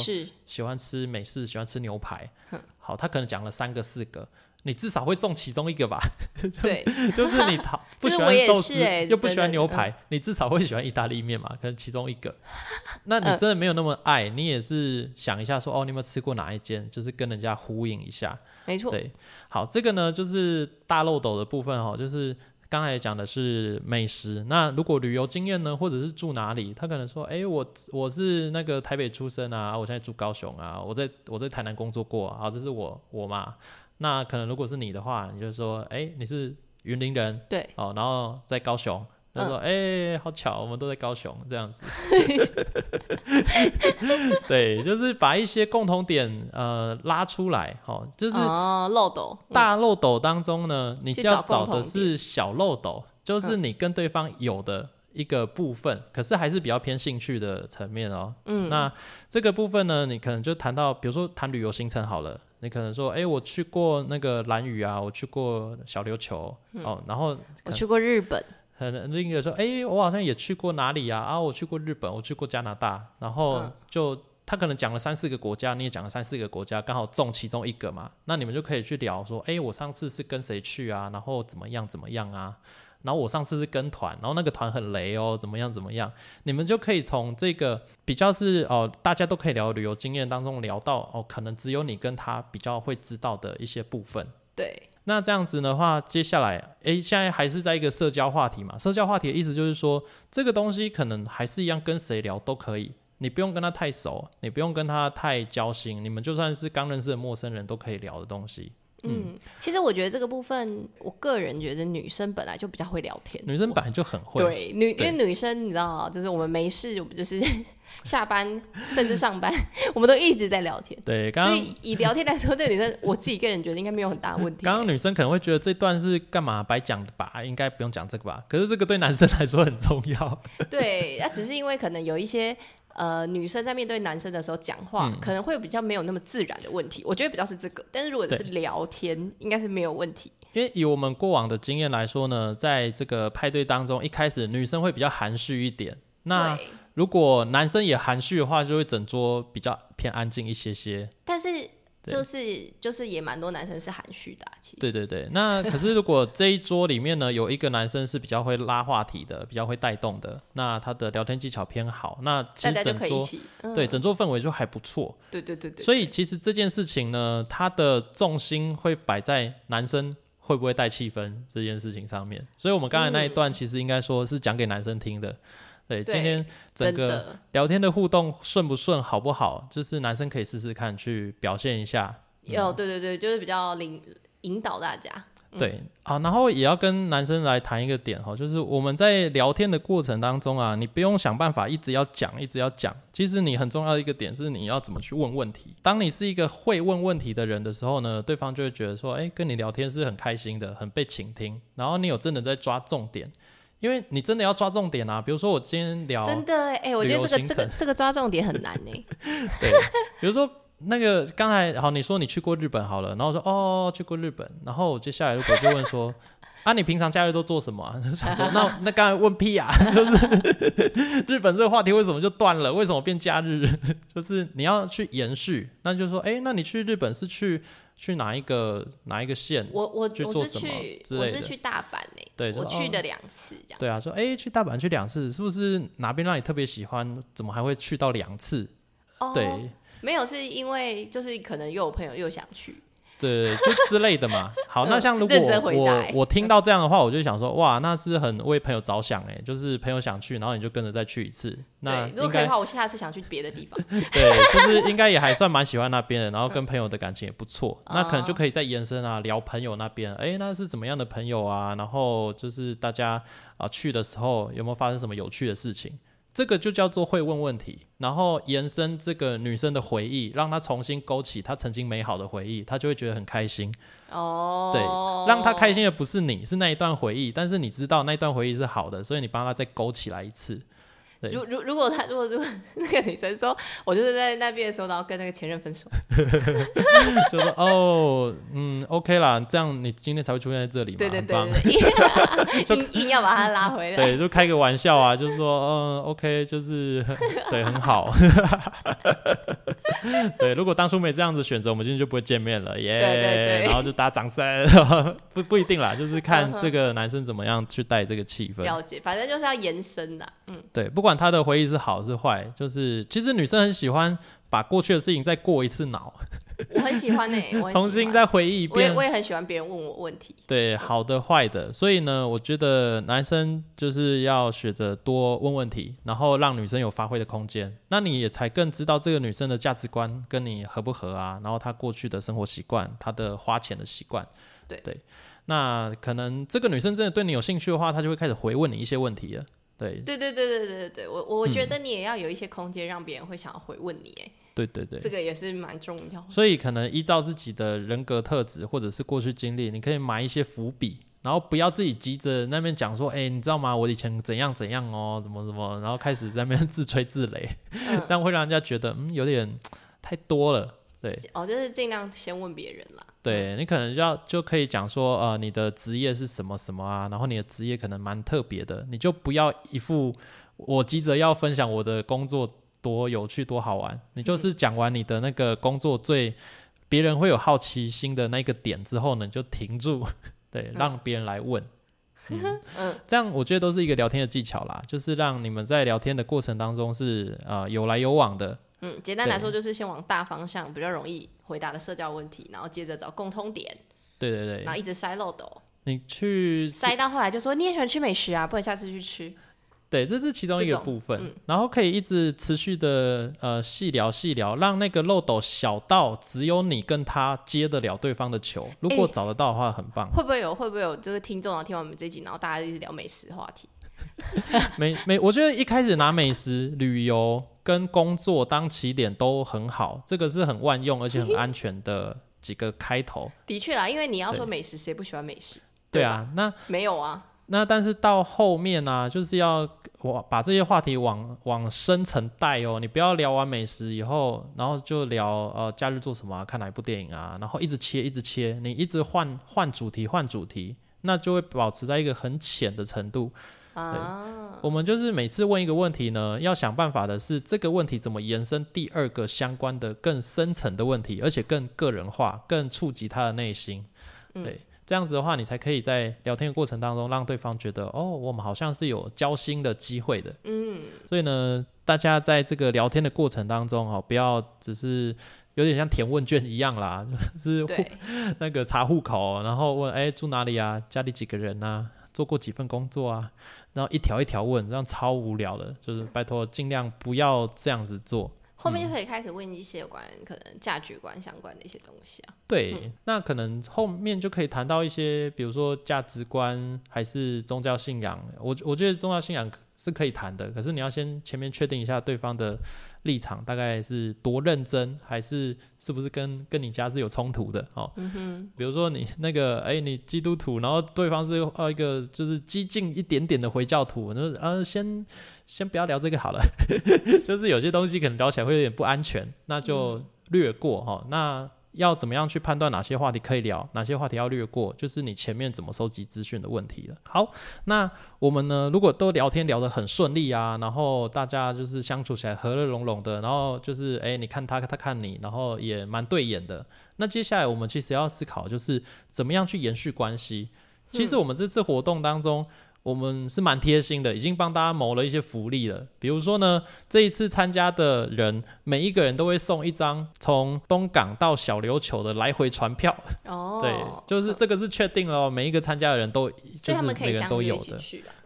喜欢吃美式，喜欢吃牛排？好，他可能讲了三个四个。你至少会中其中一个吧？对，就是你讨不喜欢寿司，又不喜欢牛排，你至少会喜欢意大利面嘛？可能其中一个。那你真的没有那么爱，你也是想一下说，哦，你有没有吃过哪一间？就是跟人家呼应一下。没错。对，好，这个呢就是大漏斗的部分哈，就是刚才讲的是美食。那如果旅游经验呢，或者是住哪里，他可能说，哎，我我是那个台北出生啊，我现在住高雄啊，我在我在台南工作过啊，这是我我嘛。那可能如果是你的话，你就说，哎，你是云林人，对，哦，然后在高雄，他说，哎，好巧，我们都在高雄，这样子，对，就是把一些共同点呃拉出来，哦，就是漏斗，大漏斗当中呢，你就要找的是小漏斗，就是你跟对方有的一个部分，可是还是比较偏兴趣的层面哦，嗯，那这个部分呢，你可能就谈到，比如说谈旅游行程好了。你可能说，哎，我去过那个蓝屿啊，我去过小琉球，哦，然后我去过日本。可能另一个说，哎，我好像也去过哪里呀？啊，我去过日本，我去过加拿大。然后就他可能讲了三四个国家，你也讲了三四个国家，刚好中其中一个嘛。那你们就可以去聊说，哎，我上次是跟谁去啊？然后怎么样怎么样啊？然后我上次是跟团，然后那个团很雷哦，怎么样怎么样？你们就可以从这个比较是哦，大家都可以聊旅游经验当中聊到哦，可能只有你跟他比较会知道的一些部分。对，那这样子的话，接下来诶，现在还是在一个社交话题嘛？社交话题的意思就是说，这个东西可能还是一样，跟谁聊都可以。你不用跟他太熟，你不用跟他太交心，你们就算是刚认识的陌生人都可以聊的东西。嗯，其实我觉得这个部分，我个人觉得女生本来就比较会聊天，女生本来就很会。对，女因为女生你知道，就是我们没事，我们就是 下班 甚至上班，我们都一直在聊天。对，刚刚以聊天来说，对女生，我自己个人觉得应该没有很大问题。刚刚女生可能会觉得这段是干嘛白讲的吧，应该不用讲这个吧？可是这个对男生来说很重要。对，那只是因为可能有一些。呃，女生在面对男生的时候讲话，可能会比较没有那么自然的问题。我觉得比较是这个，但是如果是聊天，应该是没有问题。因为以我们过往的经验来说呢，在这个派对当中，一开始女生会比较含蓄一点。那如果男生也含蓄的话，就会整桌比较偏安静一些些。但是。就是就是也蛮多男生是含蓄的，其实。对对对，那 可是如果这一桌里面呢，有一个男生是比较会拉话题的，比较会带动的，那他的聊天技巧偏好，那其实整桌对整桌氛围就还不错。对对对对。所以其实这件事情呢，他的重心会摆在男生会不会带气氛这件事情上面。所以我们刚才那一段其实应该说是讲给男生听的。对，今天整个聊天的互动顺不顺，好不好？就是男生可以试试看，去表现一下。有，对对对，就是比较领引导大家。对，啊，然后也要跟男生来谈一个点哈，就是我们在聊天的过程当中啊，你不用想办法一直要讲，一直要讲。其实你很重要的一个点是，你要怎么去问问题。当你是一个会问问题的人的时候呢，对方就会觉得说，哎，跟你聊天是很开心的，很被倾听，然后你有真的在抓重点。因为你真的要抓重点啊，比如说我今天聊真的哎，我觉得这个这个这个抓重点很难呢。对，比如说那个刚才好，你说你去过日本好了，然后说哦去过日本，然后接下来如果就问说 啊你平常假日都做什么？啊？就 想说那那刚才问屁啊，就是日本这个话题为什么就断了？为什么变假日？就是你要去延续，那就说哎，那你去日本是去？去哪一个哪一个县？我我我是去我是去大阪呢。对，我去了两次这样。对啊，说哎，去大阪去两次，是不是哪边让你特别喜欢？怎么还会去到两次？哦对，没有，是因为就是可能又有朋友又想去。对，就之类的嘛。好，那像如果我我听到这样的话，我就想说，哇，那是很为朋友着想哎，就是朋友想去，然后你就跟着再去一次。那如果可以的话，我下次想去别的地方。对，就是应该也还算蛮喜欢那边的，然后跟朋友的感情也不错，那可能就可以再延伸啊，聊朋友那边，哎，那是怎么样的朋友啊？然后就是大家啊去的时候有没有发生什么有趣的事情？这个就叫做会问问题，然后延伸这个女生的回忆，让她重新勾起她曾经美好的回忆，她就会觉得很开心。哦，对，让她开心的不是你，是那一段回忆，但是你知道那一段回忆是好的，所以你帮她再勾起来一次。如 如如果他如果如果那个女生说，我就是在那边的时候，然后跟那个前任分手，就 说哦，嗯，OK 啦，这样你今天才会出现在这里嘛，对对对，硬硬要把他拉回来，对，就开个玩笑啊，就是说，嗯，OK，就是对，很好，对，如果当初没这样子选择，我们今天就不会见面了，耶，对对对，然后就打掌声，不不一定啦，就是看这个男生怎么样去带这个气氛，了解，反正就是要延伸啦，嗯，对，不管。他的回忆是好是坏，就是其实女生很喜欢把过去的事情再过一次脑。我很喜欢呢，重新再回忆一遍。我也很喜欢别人问我问题。对，好的坏的，所以呢，我觉得男生就是要学着多问问题，然后让女生有发挥的空间。那你也才更知道这个女生的价值观跟你合不合啊，然后她过去的生活习惯，她的花钱的习惯。对对，那可能这个女生真的对你有兴趣的话，她就会开始回问你一些问题了。对对对对对对对我我觉得你也要有一些空间，让别人会想要回问你，哎，对对对，这个也是蛮重要。所以可能依照自己的人格特质或者是过去经历，你可以埋一些伏笔，然后不要自己急着那边讲说，哎，你知道吗？我以前怎样怎样哦，怎么怎么，然后开始在那边自吹自擂，这样会让人家觉得嗯有点太多了。对，哦，就是尽量先问别人啦。对你可能要就可以讲说，呃，你的职业是什么什么啊？然后你的职业可能蛮特别的，你就不要一副我急着要分享我的工作多有趣多好玩。你就是讲完你的那个工作最别人会有好奇心的那个点之后呢，就停住，对，让别人来问。嗯嗯，这样我觉得都是一个聊天的技巧啦，就是让你们在聊天的过程当中是呃有来有往的。嗯，简单来说就是先往大方向比较容易回答的社交问题，然后接着找共通点。对对对，然后一直塞漏斗。你去塞到后来就说你也喜欢吃美食啊，不然下次去吃。对，这是其中一个部分。然后可以一直持续的呃细聊细聊，让那个漏斗小到只有你跟他接得了对方的球。如果找得到的话，很棒。会不会有会不会有就是听众啊？听完我们这集，然后大家一直聊美食话题。美美，我觉得一开始拿美食、旅游跟工作当起点都很好，这个是很万用而且很安全的几个开头。的确啊，因为你要说美食，谁不喜欢美食？对啊，那没有啊。那但是到后面呢，就是要我把这些话题往往深层带哦。你不要聊完美食以后，然后就聊呃假日做什么，看哪一部电影啊，然后一直切一直切，你一直换换主题换主题，那就会保持在一个很浅的程度。啊，我们就是每次问一个问题呢，要想办法的是这个问题怎么延伸第二个相关的更深层的问题，而且更个人化，更触及他的内心。对，这样子的话，你才可以在聊天的过程当中让对方觉得，哦，我们好像是有交心的机会的。嗯，所以呢，大家在这个聊天的过程当中，哦，不要只是有点像填问卷一样啦，是那个查户口，然后问，哎，住哪里啊？家里几个人啊？做过几份工作啊？然后一条一条问，这样超无聊的。就是拜托，尽量不要这样子做。后面就可以开始问一些有关可能价值观相关的一些东西啊。对，那可能后面就可以谈到一些，比如说价值观还是宗教信仰。我我觉得宗教信仰是可以谈的，可是你要先前面确定一下对方的。立场大概是多认真，还是是不是跟跟你家是有冲突的哦？嗯，比如说你那个哎，你基督徒，然后对方是呃一个就是激进一点点的回教徒，那呃先先不要聊这个好了，就是有些东西可能聊起来会有点不安全，那就略过哈。那。要怎么样去判断哪些话题可以聊，哪些话题要略过，就是你前面怎么收集资讯的问题了。好，那我们呢，如果都聊天聊得很顺利啊，然后大家就是相处起来和乐融融的，然后就是哎，你看他，他看你，然后也蛮对眼的。那接下来我们其实要思考，就是怎么样去延续关系。其实我们这次活动当中。我们是蛮贴心的，已经帮大家谋了一些福利了。比如说呢，这一次参加的人，每一个人都会送一张从东港到小琉球的来回船票。哦，对，就是这个是确定了，每一个参加的人都就是每个人都有的。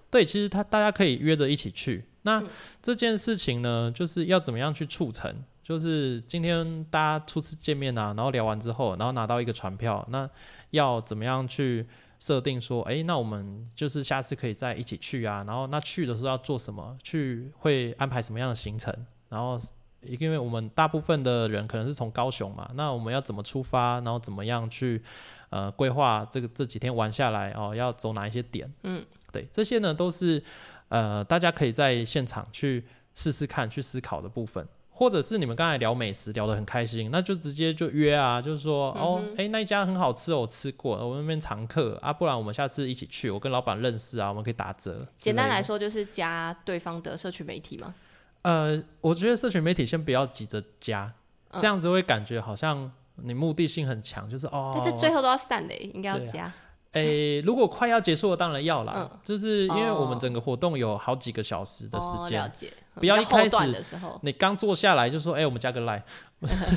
对，其实他大家可以约着一起去。那这件事情呢，就是要怎么样去促成？就是今天大家初次见面啊，然后聊完之后，然后拿到一个船票，那要怎么样去？设定说，哎，那我们就是下次可以再一起去啊。然后那去的时候要做什么？去会安排什么样的行程？然后因为我们大部分的人可能是从高雄嘛，那我们要怎么出发？然后怎么样去呃规划这个这几天玩下来哦？要走哪一些点？嗯，对，这些呢都是呃大家可以在现场去试试看、去思考的部分。或者是你们刚才聊美食聊得很开心，那就直接就约啊，就是说哦，哎那一家很好吃哦，我吃过，我那边常客啊，不然我们下次一起去，我跟老板认识啊，我们可以打折。简单来说就是加对方的社群媒体吗？呃，我觉得社群媒体先不要急着加，这样子会感觉好像你目的性很强，就是哦，但是最后都要散的，应该要加。诶，如果快要结束了，当然要了。就是因为我们整个活动有好几个小时的时间，不要一开始的时候你刚坐下来就说：“哎，我们加个 line，。”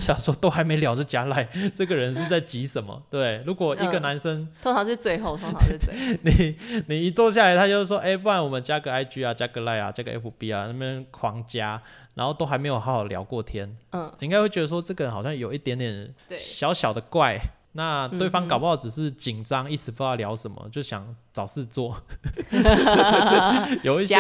想说都还没聊就加 line，，这个人是在急什么？对，如果一个男生通常是最后，通常是最 你你一坐下来，他就说：“哎，不然我们加个 IG 啊，加个 line 啊，加个 FB 啊，那边狂加，然后都还没有好好聊过天。”嗯，应该会觉得说这个人好像有一点点小小的怪。那对方搞不好只是紧张，一时不知道聊什么，就想找事做。有一些，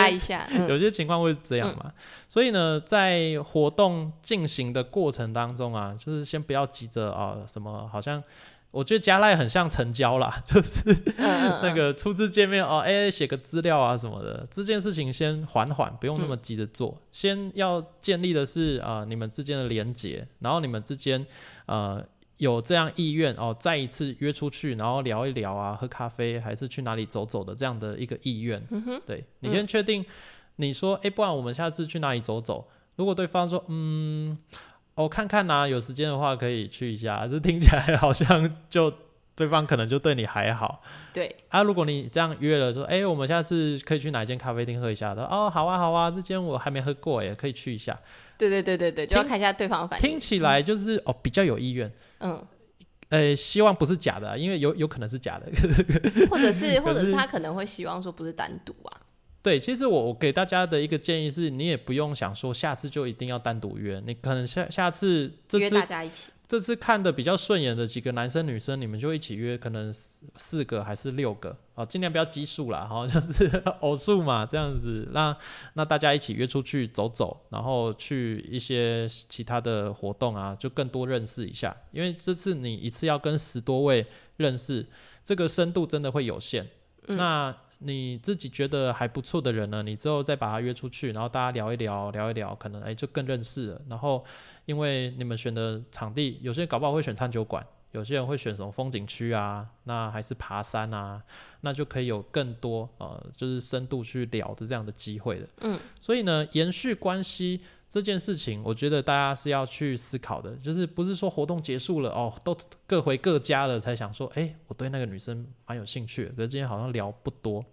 有些情况会这样嘛。所以呢，在活动进行的过程当中啊，就是先不要急着啊，什么好像我觉得加赖很像成交啦，就是那个初次见面哦，哎，写个资料啊什么的，这件事情先缓缓，不用那么急着做。先要建立的是啊，你们之间的连结，然后你们之间呃。有这样意愿哦，再一次约出去，然后聊一聊啊，喝咖啡还是去哪里走走的这样的一个意愿。对你先确定，你说哎，不然我们下次去哪里走走？如果对方说嗯，我看看呐，有时间的话可以去一下，这听起来好像就对方可能就对你还好。对啊，如果你这样约了说，哎，我们下次可以去哪间咖啡厅喝一下的？哦，好啊，好啊，这间我还没喝过，也可以去一下。对对对对对，就要看一下对方反应。听起来就是哦，比较有意愿。嗯，呃，希望不是假的，因为有有可能是假的。或者是，或者是他可能会希望说不是单独啊。对，其实我我给大家的一个建议是，你也不用想说下次就一定要单独约，你可能下下次这次大家一起。这次看的比较顺眼的几个男生女生，你们就一起约，可能四四个还是六个。啊，尽量不要奇数啦，哈，就是偶数嘛，这样子，那那大家一起约出去走走，然后去一些其他的活动啊，就更多认识一下，因为这次你一次要跟十多位认识，这个深度真的会有限，那。你自己觉得还不错的人呢，你之后再把他约出去，然后大家聊一聊，聊一聊，可能哎就更认识了。然后因为你们选的场地，有些人搞不好会选餐酒馆，有些人会选什么风景区啊，那还是爬山啊，那就可以有更多呃，就是深度去聊的这样的机会的。嗯，所以呢，延续关系。这件事情，我觉得大家是要去思考的，就是不是说活动结束了哦，都各回各家了才想说，哎，我对那个女生蛮有兴趣，可是今天好像聊不多，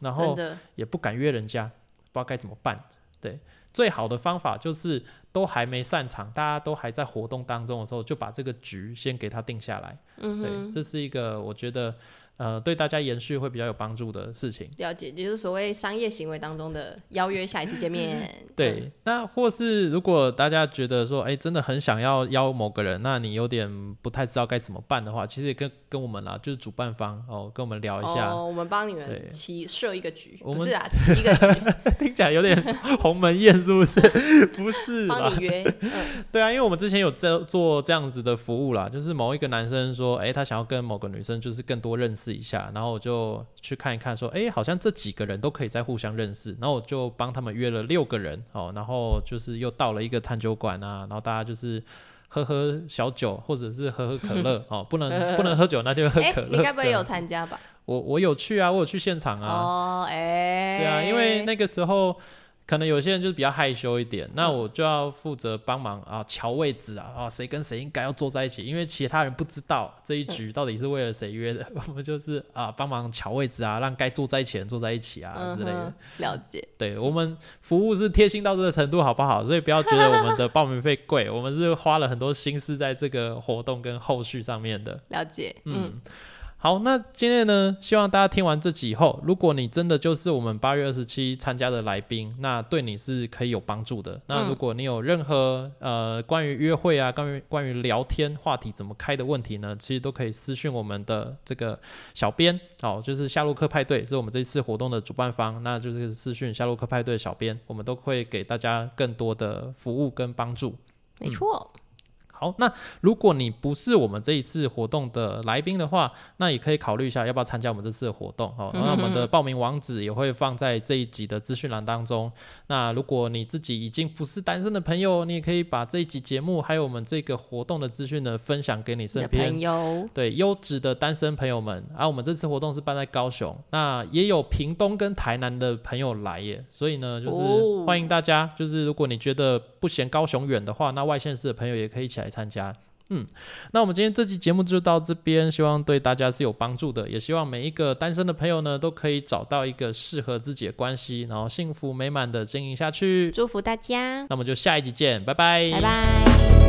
然后也不敢约人家，不知道该怎么办。对，最好的方法就是都还没散场，大家都还在活动当中的时候，就把这个局先给他定下来。嗯，对，这是一个我觉得。呃，对大家延续会比较有帮助的事情。了解，就是所谓商业行为当中的邀约下一次见面。对，那或是如果大家觉得说，哎，真的很想要邀某个人，那你有点不太知道该怎么办的话，其实也跟跟我们啦，就是主办方哦，跟我们聊一下。哦，我们帮你们起设一个局，不是啊，起一个局，听起来有点鸿门宴，是不是？不是，对啊，因为我们之前有做做这样子的服务啦，就是某一个男生说，哎，他想要跟某个女生就是更多认识。一下，然后我就去看一看，说，哎，好像这几个人都可以再互相认识，然后我就帮他们约了六个人，哦，然后就是又到了一个餐酒馆啊，然后大家就是喝喝小酒，或者是喝喝可乐，哦，不能 不能喝酒，那就喝可乐。你该不会有参加吧？我我有去啊，我有去现场啊。哦，哎，对啊，因为那个时候。可能有些人就是比较害羞一点，那我就要负责帮忙啊，瞧位置啊，啊，谁跟谁应该要坐在一起，因为其他人不知道这一局到底是为了谁约的，我们就是啊，帮忙瞧位置啊，让该坐在一起的人坐在一起啊之类的。了解。对我们服务是贴心到这个程度，好不好？所以不要觉得我们的报名费贵，我们是花了很多心思在这个活动跟后续上面的。了解。嗯。好，那今天呢，希望大家听完这集以后，如果你真的就是我们八月二十七参加的来宾，那对你是可以有帮助的。那如果你有任何呃关于约会啊，关于关于聊天话题怎么开的问题呢，其实都可以私讯我们的这个小编，哦，就是夏洛克派对是我们这次活动的主办方，那就是私讯夏洛克派对小编，我们都会给大家更多的服务跟帮助。没错。好，那如果你不是我们这一次活动的来宾的话，那也可以考虑一下要不要参加我们这次的活动。好，那我们的报名网址也会放在这一集的资讯栏当中。那如果你自己已经不是单身的朋友，你也可以把这一集节目还有我们这个活动的资讯呢分享给你身边朋友，对优质的单身朋友们。啊，我们这次活动是办在高雄，那也有屏东跟台南的朋友来耶，所以呢，就是欢迎大家。就是如果你觉得不嫌高雄远的话，那外县市的朋友也可以一起来。参加，嗯，那我们今天这期节目就到这边，希望对大家是有帮助的，也希望每一个单身的朋友呢，都可以找到一个适合自己的关系，然后幸福美满的经营下去。祝福大家，那我们就下一集见，拜拜，拜拜。